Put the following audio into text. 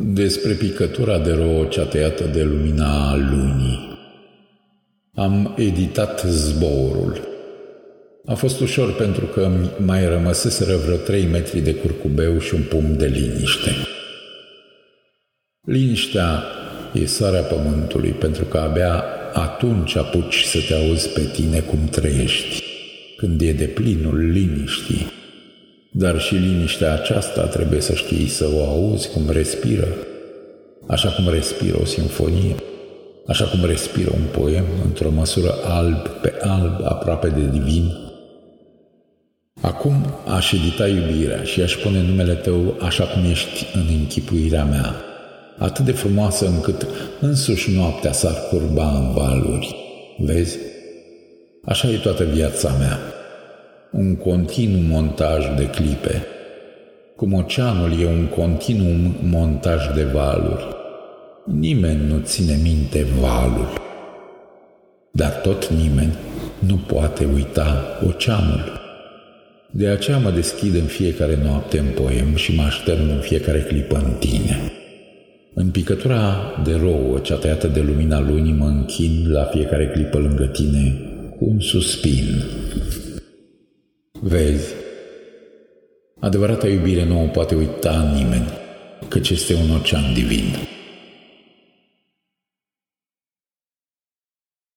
despre picătura de rouă cea tăiată de lumina lunii. Am editat zborul. A fost ușor pentru că mai rămăseseră vreo trei metri de curcubeu și un pumn de liniște. Liniștea e sarea pământului pentru că abia atunci apuci să te auzi pe tine cum trăiești, când e de plinul liniștii. Dar și liniștea aceasta trebuie să știi să o auzi cum respiră, așa cum respiră o sinfonie, așa cum respiră un poem într-o măsură alb pe alb, aproape de divin. Acum aș edita iubirea și aș pune numele tău așa cum ești în închipuirea mea, atât de frumoasă încât însuși noaptea s-ar curba în valuri. Vezi? Așa e toată viața mea un continuu montaj de clipe, cum oceanul e un continuu montaj de valuri. Nimeni nu ține minte valul, dar tot nimeni nu poate uita oceanul. De aceea mă deschid în fiecare noapte în poem și mă aștern în fiecare clipă în tine. În picătura de rouă cea tăiată de lumina lunii mă închin la fiecare clipă lângă tine cu un suspin Vezi, adevărata iubire nu o poate uita nimeni, căci este un ocean divin.